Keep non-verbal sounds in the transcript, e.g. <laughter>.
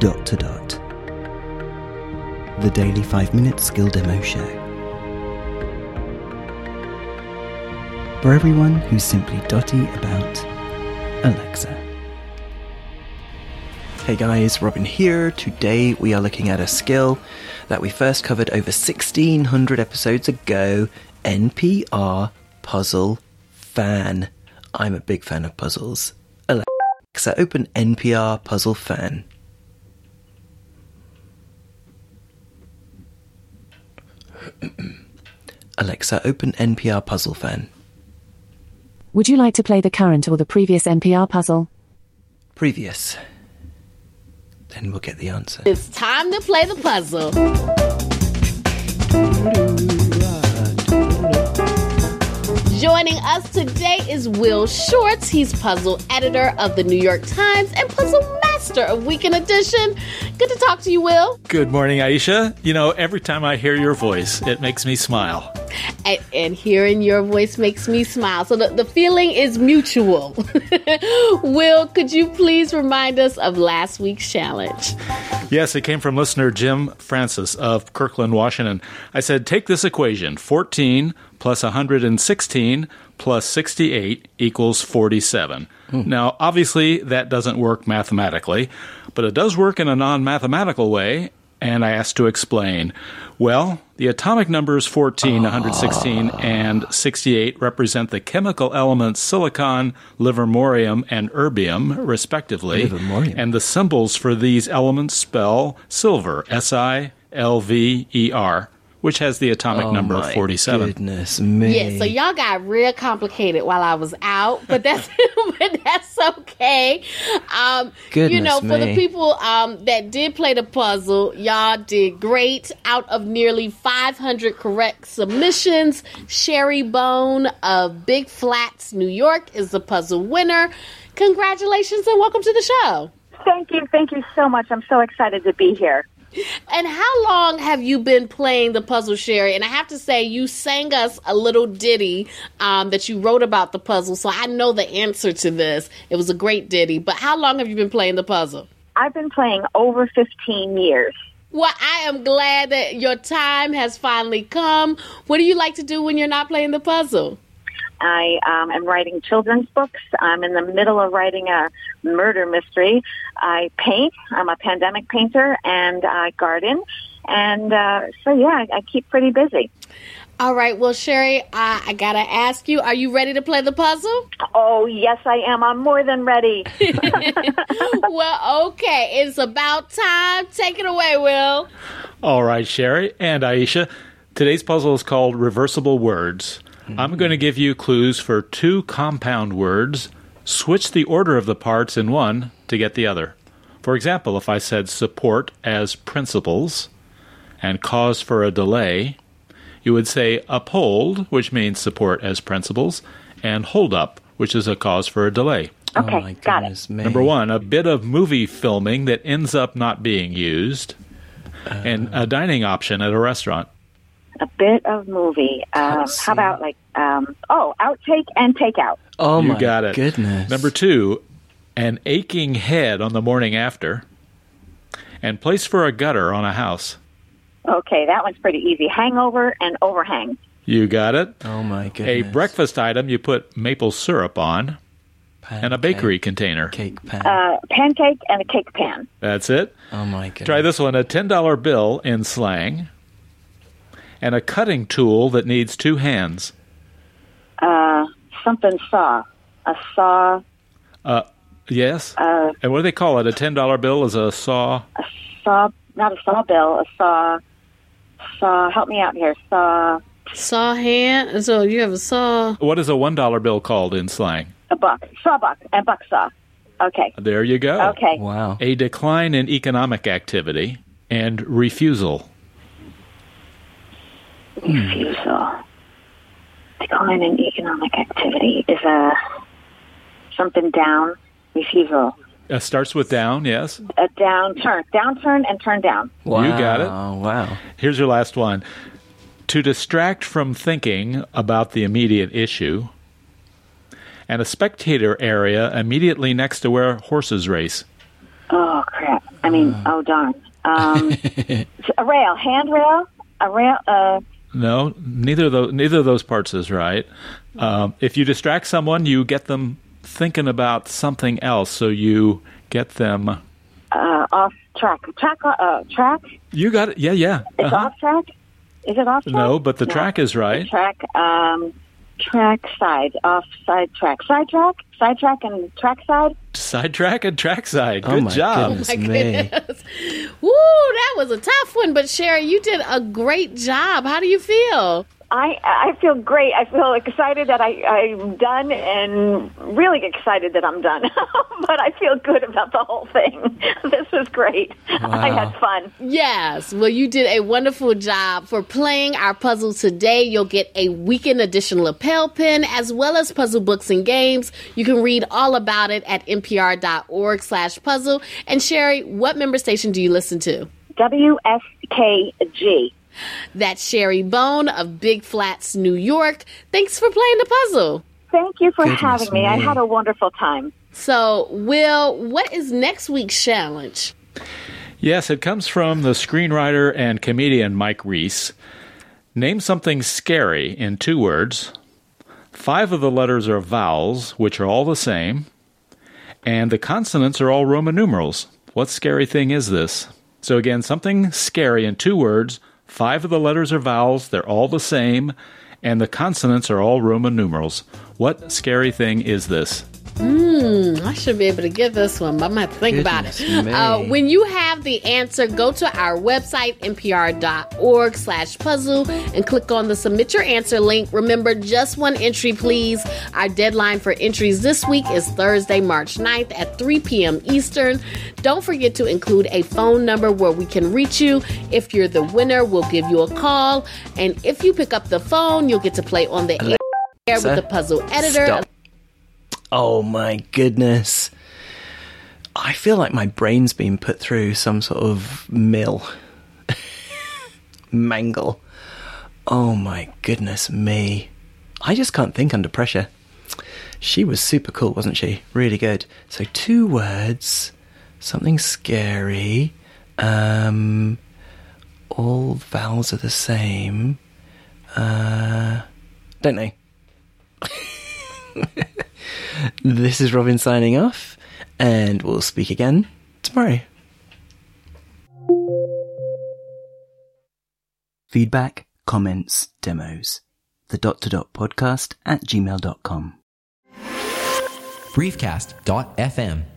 dot to dot. The Daily 5 Minute Skill Demo Show. For everyone who's simply dotty about Alexa. Hey guys, Robin here. Today we are looking at a skill that we first covered over 1600 episodes ago NPR Puzzle Fan. I'm a big fan of puzzles. Alexa, open NPR Puzzle Fan. <clears throat> Alexa, open NPR Puzzle Fan. Would you like to play the current or the previous NPR puzzle? Previous. Then we'll get the answer. It's time to play the puzzle. Joining us today is Will Shortz. He's puzzle editor of the New York Times and puzzle master of Weekend Edition. Good to talk to you, Will. Good morning, Ayesha. You know, every time I hear your voice, it makes me smile. And, and hearing your voice makes me smile. So the, the feeling is mutual. <laughs> Will, could you please remind us of last week's challenge? Yes, it came from listener Jim Francis of Kirkland, Washington. I said, take this equation 14 plus 116 plus 68 equals 47. Hmm. Now, obviously, that doesn't work mathematically, but it does work in a non mathematical way, and I asked to explain. Well, the atomic numbers 14, 116, ah. and 68 represent the chemical elements silicon, livermorium, and erbium, respectively. Livermorium. And the symbols for these elements spell silver, S I L V E R, which has the atomic Oh number of 47. Goodness me. Yeah, so y'all got real complicated while I was out, but that's <laughs> but that's okay. Um, you Goodness know, for the people um, that did play the puzzle, y'all did great. Out of nearly 500 correct submissions, Sherry Bone of Big Flats, New York, is the puzzle winner. Congratulations and welcome to the show. Thank you. Thank you so much. I'm so excited to be here. And how long have you been playing the puzzle, Sherry? And I have to say, you sang us a little ditty um, that you wrote about the puzzle, so I know the answer to this. It was a great ditty. But how long have you been playing the puzzle? I've been playing over 15 years. Well, I am glad that your time has finally come. What do you like to do when you're not playing the puzzle? I um, am writing children's books. I'm in the middle of writing a murder mystery. I paint. I'm a pandemic painter, and I garden. And uh, so, yeah, I, I keep pretty busy. All right, well, Sherry, I, I gotta ask you, are you ready to play the puzzle? Oh, yes, I am. I'm more than ready. <laughs> <laughs> well, okay, it's about time. Take it away, Will. All right, Sherry and Ayesha. Today's puzzle is called Reversible Words. I'm going to give you clues for two compound words. Switch the order of the parts in one to get the other. For example, if I said support as principles and cause for a delay, you would say uphold, which means support as principles, and hold up, which is a cause for a delay. Okay, oh my got it. goodness me. Number one, a bit of movie filming that ends up not being used, and a dining option at a restaurant. A bit of movie. Um, how about, like, um, oh, outtake and takeout? Oh you my got it. goodness. Number two, an aching head on the morning after, and place for a gutter on a house. Okay, that one's pretty easy. Hangover and overhang. You got it. Oh my goodness. A breakfast item you put maple syrup on, and a bakery container. Cake pan. Uh, pancake and a cake pan. That's it. oh my goodness. Try this one a $10 bill in slang, and a cutting tool that needs two hands. Uh, something saw. A saw. Yes? Uh, and what do they call it? A $10 bill is a saw. a saw. Not a saw bill. A saw. Saw. Help me out here. Saw. Saw hand. So you have a saw. What is a $1 bill called in slang? A buck. Saw buck. and buck saw. Okay. There you go. Okay. Wow. A decline in economic activity and refusal. Refusal. Decline in economic activity is a something down. Refusal. Uh, starts with down, yes. A downturn. Downturn and turn down. Wow. You got it. Oh wow. Here's your last one. To distract from thinking about the immediate issue, and a spectator area immediately next to where horses race. Oh crap! I mean, oh darn. Um, <laughs> a rail, handrail, a rail. Uh, No, neither of those, neither of those parts is right. Um, if you distract someone, you get them thinking about something else, so you get them. uh, off track. Track. Uh, track. You got it. Yeah, yeah. It's Uh-huh. off track. Is it off track? No, but the No. track is right. Track. Um, track side. Off side track. Side track. Side track and track side. Sidetrack and trackside. Oh Good my job. goodness oh My me. goodness. Woo, that was a tough one, but Sherry, you did a great job. How do you feel? I I feel great. I feel excited that I I'm done, and really excited that I'm done. <laughs> but I feel good about the whole thing. <laughs> This was great. I had fun. Yes. Well, you did a wonderful job for playing our puzzle today. You'll get a weekend edition lapel pin as well as puzzle books and games. You can read all about it at npr.org slash puzzle. And Sherry, what member station do you listen to? WSKG. That's Sherry Bone of Big Flats, New York. Thanks for playing the puzzle. Thank you for Goodness having me. I had a wonderful time. So, Will, what is next week's challenge? Yes, it comes from the screenwriter and comedian Mike Reiss. Name something scary in two words. Five of the letters are vowels, which are all the same, and the consonants are all Roman numerals. What scary thing is this? So, again, something scary in two words. Five of the letters are vowels, they're all the same, and the consonants are all Roman numerals. What scary thing is this? I should be able to get this one, but I'm going to think about it. Uh, when you have the answer, go to our website, npr.org slash puzzle, and click on the submit your answer link. Remember, just one entry, please. Our deadline for entries this week is Thursday, March 9th at 3 p.m. Eastern. Don't forget to include a phone number where we can reach you. If you're the winner, we'll give you a call. And if you pick up the phone, you'll get to play on the air with the puzzle editor. Stop. Oh my goodness. I feel like my brain's been put through some sort of mill. <laughs> Mangle. Oh my goodness me. I just can't think under pressure. She was super cool, wasn't she? Really good. So two words, something scary. Um all vowels are the same. Uh don't know. <laughs> This is Robin signing off, and we'll speak again tomorrow. Feedback, comments, demos. The dot to dot podcast at gmail.com. briefcast.fm